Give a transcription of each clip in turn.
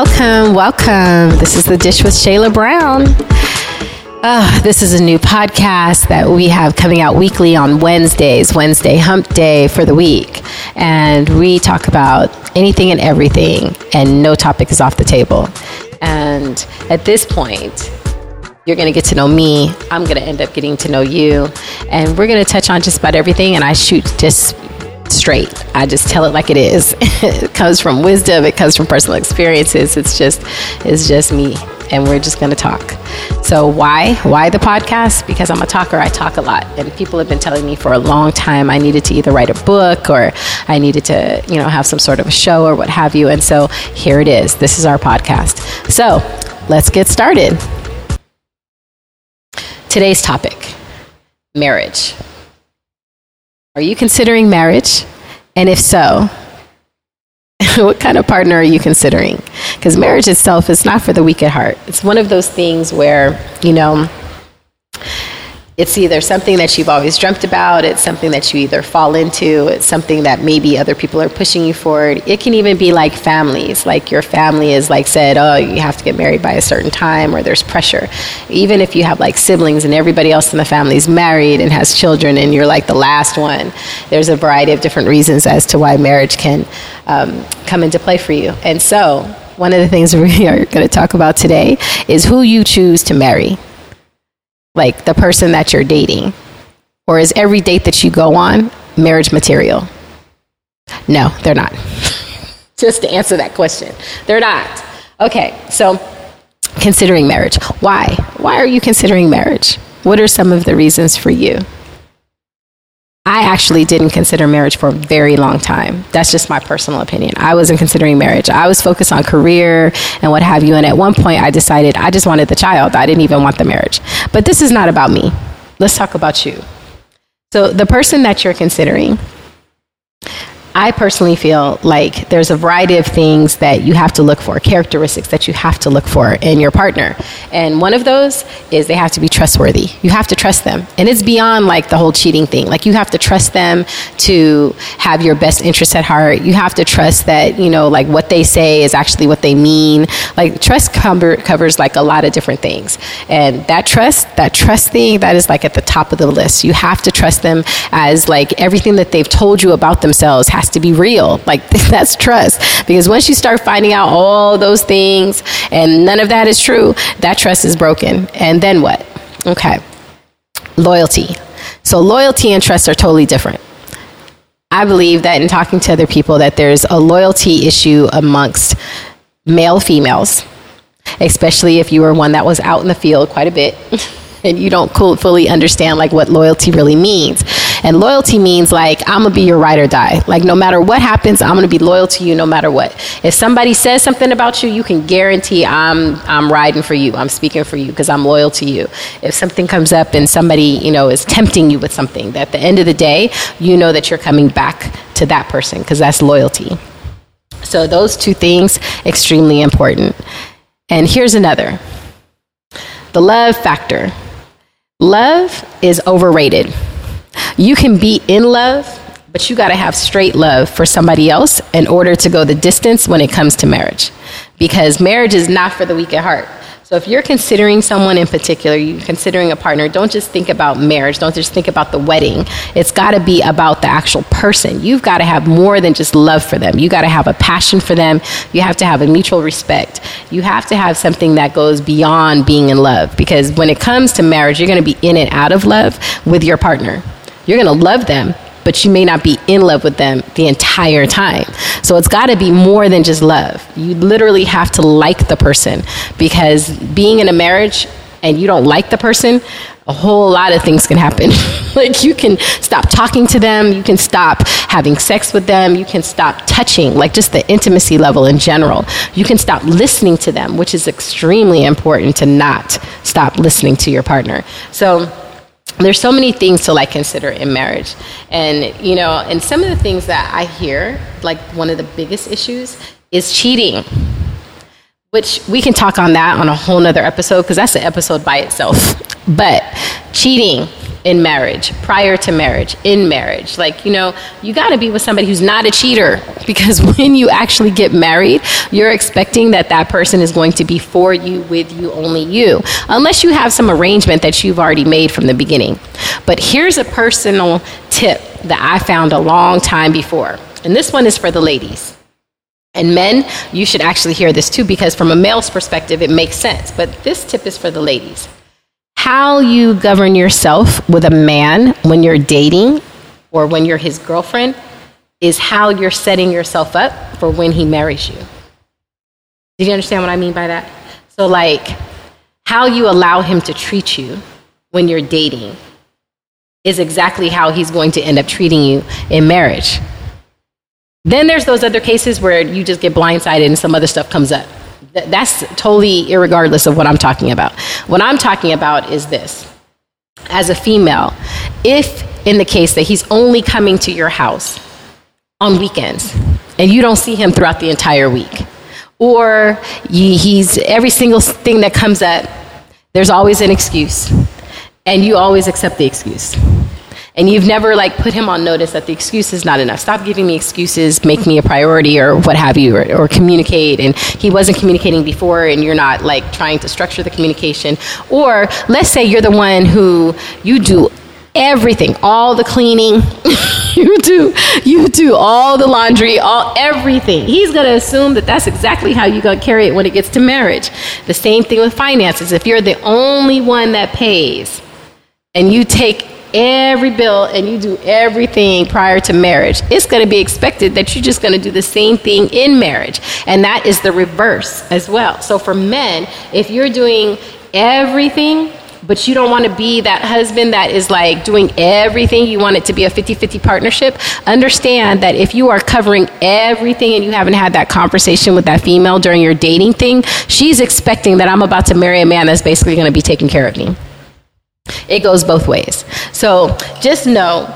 Welcome, welcome. This is The Dish with Shayla Brown. Uh, this is a new podcast that we have coming out weekly on Wednesdays, Wednesday hump day for the week. And we talk about anything and everything, and no topic is off the table. And at this point, you're going to get to know me. I'm going to end up getting to know you. And we're going to touch on just about everything. And I shoot just straight. I just tell it like it is. it comes from wisdom. It comes from personal experiences. It's just, it's just me and we're just going to talk. So, why? Why the podcast? Because I'm a talker, I talk a lot. And people have been telling me for a long time I needed to either write a book or I needed to, you know, have some sort of a show or what have you. And so, here it is. This is our podcast. So, let's get started. Today's topic marriage. Are you considering marriage? And if so, what kind of partner are you considering? Because marriage itself is not for the weak at heart. It's one of those things where, you know, it's either something that you've always dreamt about, it's something that you either fall into, it's something that maybe other people are pushing you forward. It can even be like families, like your family is like said, oh, you have to get married by a certain time, or there's pressure. Even if you have like siblings and everybody else in the family is married and has children, and you're like the last one, there's a variety of different reasons as to why marriage can um, come into play for you. And so, one of the things we are going to talk about today is who you choose to marry like the person that you're dating? Or is every date that you go on marriage material? No, they're not. Just to answer that question, they're not. Okay, so considering marriage. Why? Why are you considering marriage? What are some of the reasons for you? I actually didn't consider marriage for a very long time. That's just my personal opinion. I wasn't considering marriage. I was focused on career and what have you. And at one point, I decided I just wanted the child. I didn't even want the marriage. But this is not about me. Let's talk about you. So, the person that you're considering, I personally feel like there's a variety of things that you have to look for, characteristics that you have to look for in your partner. And one of those is they have to be trustworthy. You have to trust them. And it's beyond like the whole cheating thing. Like you have to trust them to have your best interests at heart. You have to trust that, you know, like what they say is actually what they mean. Like trust cover, covers like a lot of different things. And that trust, that trust thing, that is like at the top of the list. You have to trust them as like everything that they've told you about themselves has has to be real. Like that's trust. Because once you start finding out all those things and none of that is true, that trust is broken. And then what? Okay. Loyalty. So loyalty and trust are totally different. I believe that in talking to other people that there's a loyalty issue amongst male females, especially if you were one that was out in the field quite a bit. and you don't fully understand like what loyalty really means. And loyalty means like I'm gonna be your ride or die. Like no matter what happens, I'm gonna be loyal to you no matter what. If somebody says something about you, you can guarantee I'm I'm riding for you. I'm speaking for you because I'm loyal to you. If something comes up and somebody you know is tempting you with something, at the end of the day, you know that you're coming back to that person because that's loyalty. So those two things extremely important. And here's another. The love factor. Love is overrated. You can be in love, but you got to have straight love for somebody else in order to go the distance when it comes to marriage. Because marriage is not for the weak at heart. So if you're considering someone in particular, you're considering a partner, don't just think about marriage. Don't just think about the wedding. It's got to be about the actual person. You've got to have more than just love for them. You got to have a passion for them. You have to have a mutual respect. You have to have something that goes beyond being in love because when it comes to marriage, you're going to be in and out of love with your partner. You're going to love them, but you may not be in love with them the entire time. So it's got to be more than just love. You literally have to like the person because being in a marriage and you don't like the person, a whole lot of things can happen. like you can stop talking to them, you can stop having sex with them, you can stop touching, like just the intimacy level in general. You can stop listening to them, which is extremely important to not stop listening to your partner. So there's so many things to like consider in marriage. And you know and some of the things that i hear like one of the biggest issues is cheating which we can talk on that on a whole nother episode because that's an episode by itself. But cheating in marriage, prior to marriage, in marriage. Like, you know, you got to be with somebody who's not a cheater because when you actually get married, you're expecting that that person is going to be for you, with you, only you, unless you have some arrangement that you've already made from the beginning. But here's a personal tip that I found a long time before, and this one is for the ladies. And men, you should actually hear this too because from a male's perspective, it makes sense. But this tip is for the ladies how you govern yourself with a man when you're dating or when you're his girlfriend is how you're setting yourself up for when he marries you. Did you understand what I mean by that? So, like, how you allow him to treat you when you're dating is exactly how he's going to end up treating you in marriage. Then there's those other cases where you just get blindsided and some other stuff comes up that's totally irregardless of what I'm talking about. What I'm talking about is this. As a female, if in the case that he's only coming to your house on weekends and you don't see him throughout the entire week, or he's every single thing that comes up, there's always an excuse, and you always accept the excuse and you've never like put him on notice that the excuse is not enough. Stop giving me excuses make me a priority or what have you or, or, communicate. And he wasn't communicating before and you're not like trying to structure the communication. Or let's say you're the one who you do everything all the cleaning you do you do all the laundry all everything. He's going to assume that that's exactly how you're going to carry it when it gets to marriage. The same thing with finances. If you're the only one that pays and you take every bill and you do everything prior to marriage, it's going to be expected that you're just going to do the same thing in marriage. And that is the reverse as well. So for men, if you're doing everything, but you don't want to be that husband that is like doing everything. You want it to be a 50 50 partnership. Understand that if you are covering everything and you haven't had that conversation with that female during your dating thing, she's expecting that I'm about to marry a man that's basically going to be taking care of me. It goes both ways. So just know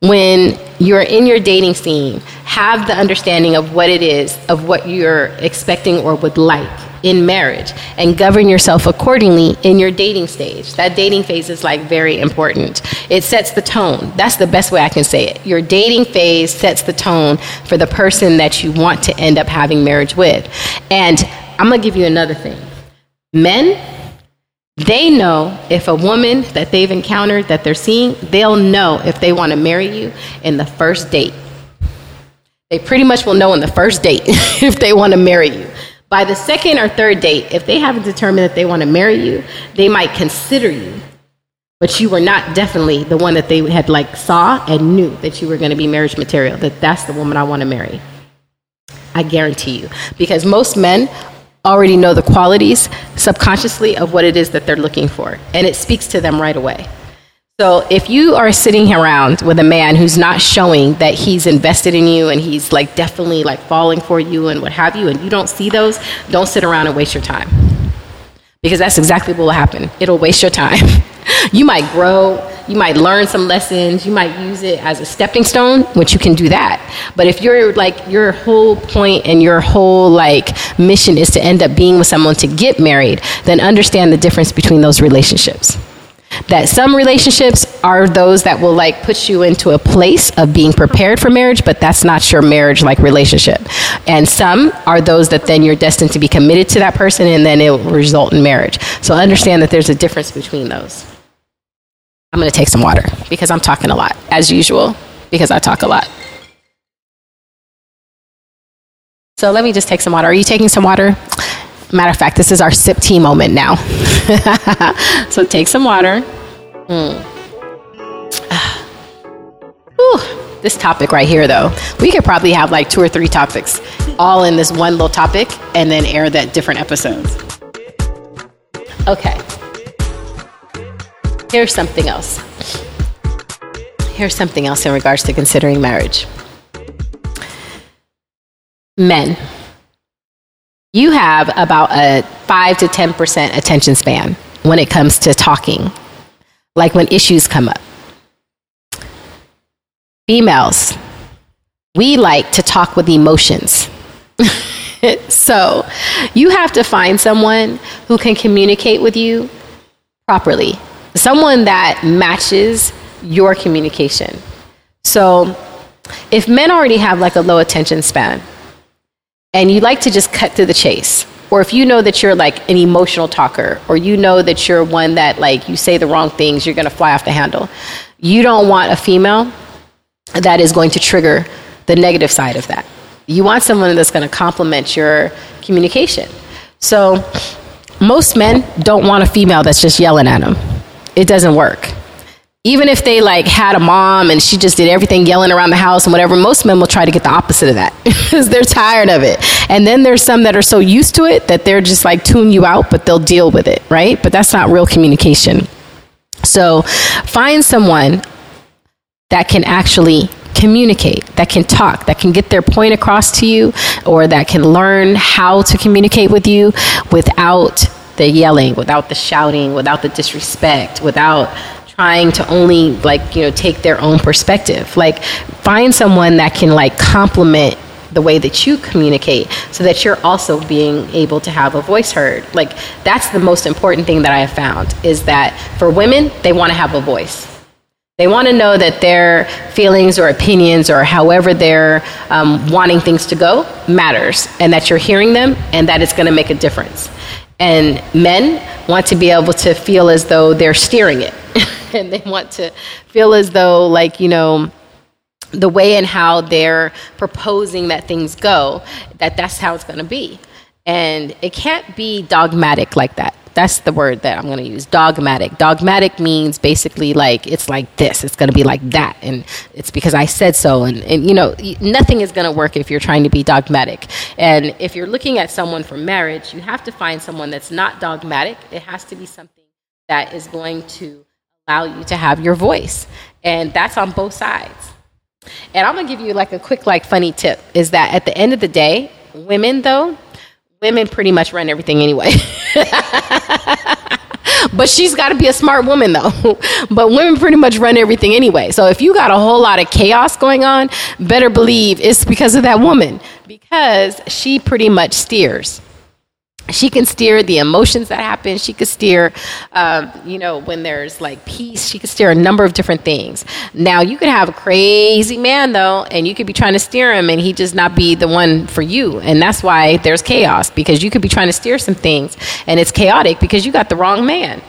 when you're in your dating scene, have the understanding of what it is, of what you're expecting or would like in marriage, and govern yourself accordingly in your dating stage. That dating phase is like very important. It sets the tone. That's the best way I can say it. Your dating phase sets the tone for the person that you want to end up having marriage with. And I'm gonna give you another thing. Men, they know if a woman that they've encountered that they're seeing, they'll know if they want to marry you in the first date. They pretty much will know in the first date if they want to marry you. By the second or third date, if they haven't determined that they want to marry you, they might consider you. But you were not definitely the one that they had like saw and knew that you were going to be marriage material, that that's the woman I want to marry. I guarantee you. Because most men already know the qualities subconsciously of what it is that they're looking for, and it speaks to them right away. So if you are sitting around with a man who's not showing that he's invested in you and he's like definitely like falling for you and what have you, and you don't see those, don't sit around and waste your time. Because that's exactly what will happen. It'll waste your time. you might grow, you might learn some lessons, you might use it as a stepping stone, which you can do that. But if you're like your whole point and your whole like mission is to end up being with someone to get married, then understand the difference between those relationships. That some relationships are those that will like put you into a place of being prepared for marriage, but that's not your marriage like relationship. And some are those that then you're destined to be committed to that person and then it will result in marriage. So understand that there's a difference between those. I'm going to take some water because I'm talking a lot, as usual, because I talk a lot. So let me just take some water. Are you taking some water? Matter of fact, this is our sip tea moment now. so take some water. Mm. this topic right here, though, we could probably have like two or three topics all in this one little topic and then air that different episodes. Okay. Here's something else. Here's something else in regards to considering marriage. Men, you have about a 5 to 10% attention span when it comes to talking, like when issues come up. Females, we like to talk with emotions. so you have to find someone who can communicate with you properly someone that matches your communication. So if men already have like a low attention span and you like to just cut to the chase, or if you know that you're like an emotional talker, or you know that you're one that like you say the wrong things, you're gonna fly off the handle. You don't want a female that is going to trigger the negative side of that. You want someone that's gonna complement your communication. So most men don't want a female that's just yelling at them. It doesn't work. Even if they like had a mom and she just did everything yelling around the house and whatever most men will try to get the opposite of that because they're tired of it. And then there's some that are so used to it that they're just like tune you out but they'll deal with it right? But that's not real communication. So find someone that can actually communicate, that can talk, that can get their point across to you, or that can learn how to communicate with you without the yelling, without the shouting, without the disrespect, without trying to only like you know take their own perspective. Like find someone that can like complement the way that you communicate so that you're also being able to have a voice heard. Like that's the most important thing that i have found is that for women they want to have a voice. They want to know that their feelings or opinions or however they're um, wanting things to go matters and that you're hearing them and that it's going to make a difference and men want to be able to feel as though they're steering it and they want to feel as though, like, you know, the way and how they're proposing that things go, that that's how it's going to be. And it can't be dogmatic like that. That's the word that I'm going to use. Dogmatic. Dogmatic means basically like it's like this. It's going to be like that, and it's because I said so. And, and you know, nothing is going to work if you're trying to be dogmatic. And if you're looking at someone for marriage, you have to find someone that's not dogmatic. It has to be something that is going to allow you to have your voice. And that's on both sides. And I'm going to give you like a quick, like, funny tip is that at the end of the day, women, though, women pretty much run everything anyway. but she's got to be a smart woman, though. but women pretty much run everything anyway. So if you got a whole lot of chaos going on, better believe it's because of that woman, because she pretty much steers she can steer the emotions that happen. She could steer um, you know when there's like peace. She could steer a number of different things. Now you could have a crazy man though and you could be trying to steer him and he just not be the one for you. And that's why there's chaos because you could be trying to steer some things and it's chaotic because you got the wrong man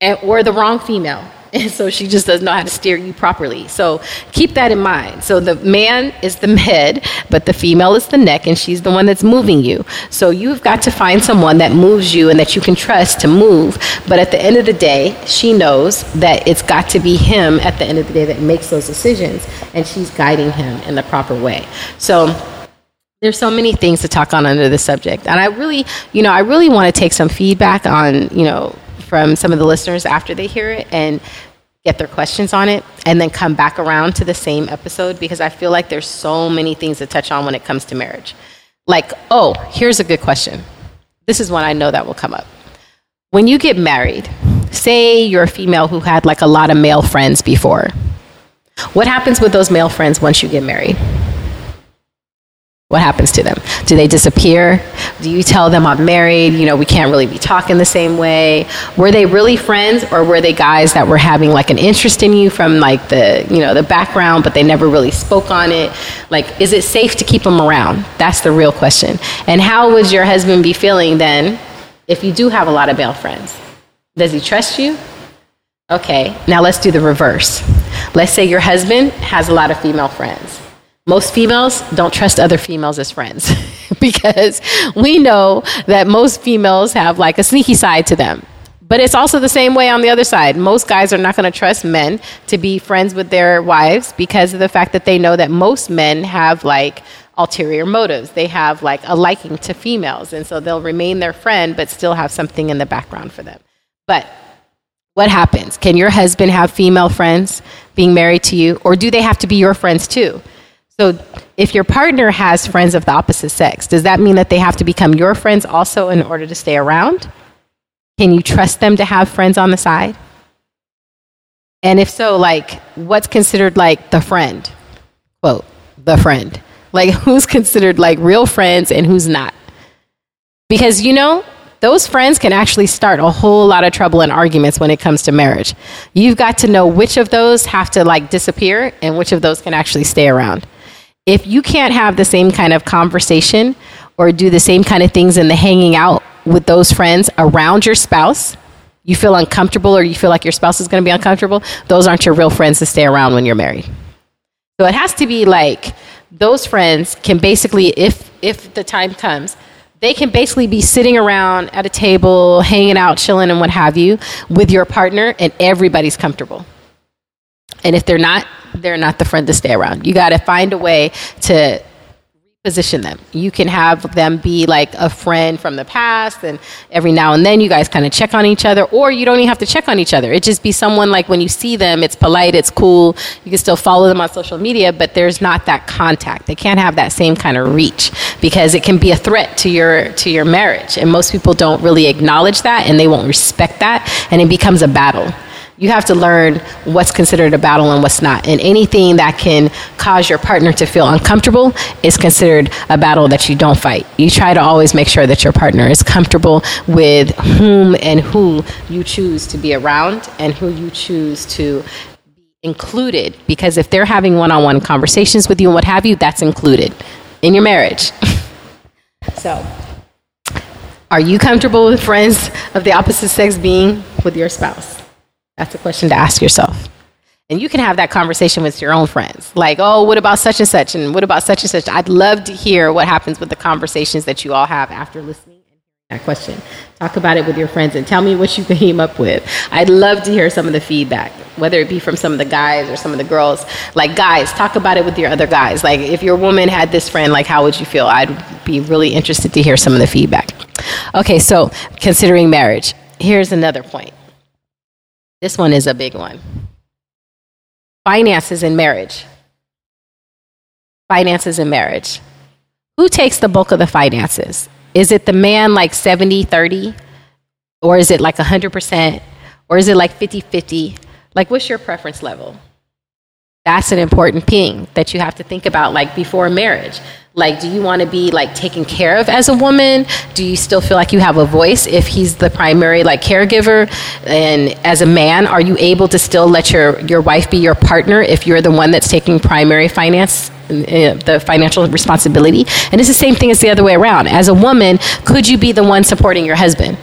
and, or the wrong female and so she just doesn't know how to steer you properly. So keep that in mind. So the man is the head, but the female is the neck, and she's the one that's moving you. So you've got to find someone that moves you and that you can trust to move. But at the end of the day, she knows that it's got to be him at the end of the day that makes those decisions, and she's guiding him in the proper way. So there's so many things to talk on under this subject and i really you know i really want to take some feedback on you know from some of the listeners after they hear it and get their questions on it and then come back around to the same episode because I feel like there's so many things to touch on when it comes to marriage. Like, oh, here's a good question. This is one I know that will come up. When you get married, say you're a female who had like a lot of male friends before. What happens with those male friends once you get married? What happens to them? Do they disappear? Do you tell them I'm married? You know, we can't really be talking the same way. Were they really friends or were they guys that were having like an interest in you from like the, you know, the background, but they never really spoke on it? Like, is it safe to keep them around? That's the real question. And how would your husband be feeling then if you do have a lot of male friends? Does he trust you? Okay, now let's do the reverse. Let's say your husband has a lot of female friends most females don't trust other females as friends because we know that most females have like a sneaky side to them. But it's also the same way on the other side. Most guys are not going to trust men to be friends with their wives because of the fact that they know that most men have like ulterior motives. They have like a liking to females. And so they'll remain their friend but still have something in the background for them. But what happens? Can your husband have female friends being married to you? Or do they have to be your friends too? So, if your partner has friends of the opposite sex, does that mean that they have to become your friends also in order to stay around? Can you trust them to have friends on the side? And if so, like, what's considered like the friend? Quote, the friend. Like, who's considered like real friends and who's not? Because, you know, those friends can actually start a whole lot of trouble and arguments when it comes to marriage. You've got to know which of those have to like disappear and which of those can actually stay around. If you can't have the same kind of conversation or do the same kind of things in the hanging out with those friends around your spouse, you feel uncomfortable or you feel like your spouse is going to be uncomfortable, those aren't your real friends to stay around when you're married. So it has to be like those friends can basically, if if the time comes, they can basically be sitting around at a table, hanging out, chilling, and what have you with your partner, and everybody's comfortable. And if they're not, they're not the friend to stay around. You got to find a way to position them. You can have them be like a friend from the past, and every now and then you guys kind of check on each other, or you don't even have to check on each other. It just be someone like when you see them, it's polite, it's cool. You can still follow them on social media, but there's not that contact. They can't have that same kind of reach because it can be a threat to your to your marriage, and most people don't really acknowledge that, and they won't respect that, and it becomes a battle you have to learn what's considered a battle and what's not. And anything that can cause your partner to feel uncomfortable is considered a battle that you don't fight. You try to always make sure that your partner is comfortable with whom and who you choose to be around and who you choose to be included. Because if they're having one on one conversations with you and what have you, that's included in your marriage. so, are you comfortable with friends of the opposite sex being with your spouse? That's a question to ask yourself. And you can have that conversation with your own friends. Like, oh, what about such and such? And what about such and such? I'd love to hear what happens with the conversations that you all have after listening that question. Talk about it with your friends and tell me what you came up with. I'd love to hear some of the feedback, whether it be from some of the guys or some of the girls. Like, guys, talk about it with your other guys. Like, if your woman had this friend, like, how would you feel? I'd be really interested to hear some of the feedback. Okay, so considering marriage, here's another point this one is a big one. Finances in marriage. Finances in marriage. Who takes the bulk of the finances? Is it the man like 70 30? Or is it like 100%? Or is it like 50 50? Like, what's your preference level? That's an important thing that you have to think about, like before marriage. Like, do you want to be like taken care of as a woman? Do you still feel like you have a voice if he's the primary like caregiver? And as a man, are you able to still let your, your wife be your partner if you're the one that's taking primary finance uh, the financial responsibility. And it's the same thing as the other way around. As a woman, could you be the one supporting your husband?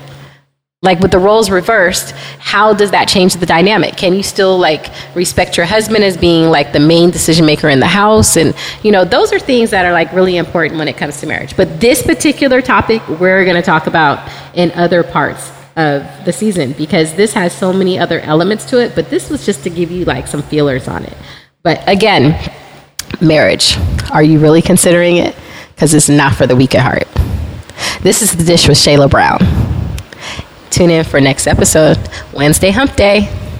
Like with the roles reversed how does that change the dynamic? Can you still like respect your husband as being like the main decision maker in the house? And you know those are things that are like really important when it comes to marriage. But this particular topic we're going to talk about in other parts of the season because this has so many other elements to it but this was just to give you like some feelers on it. But again marriage are you really considering it? Because it's not for the weak at heart. This is the dish with shayla brown Tune in for next episode, Wednesday Hump Day.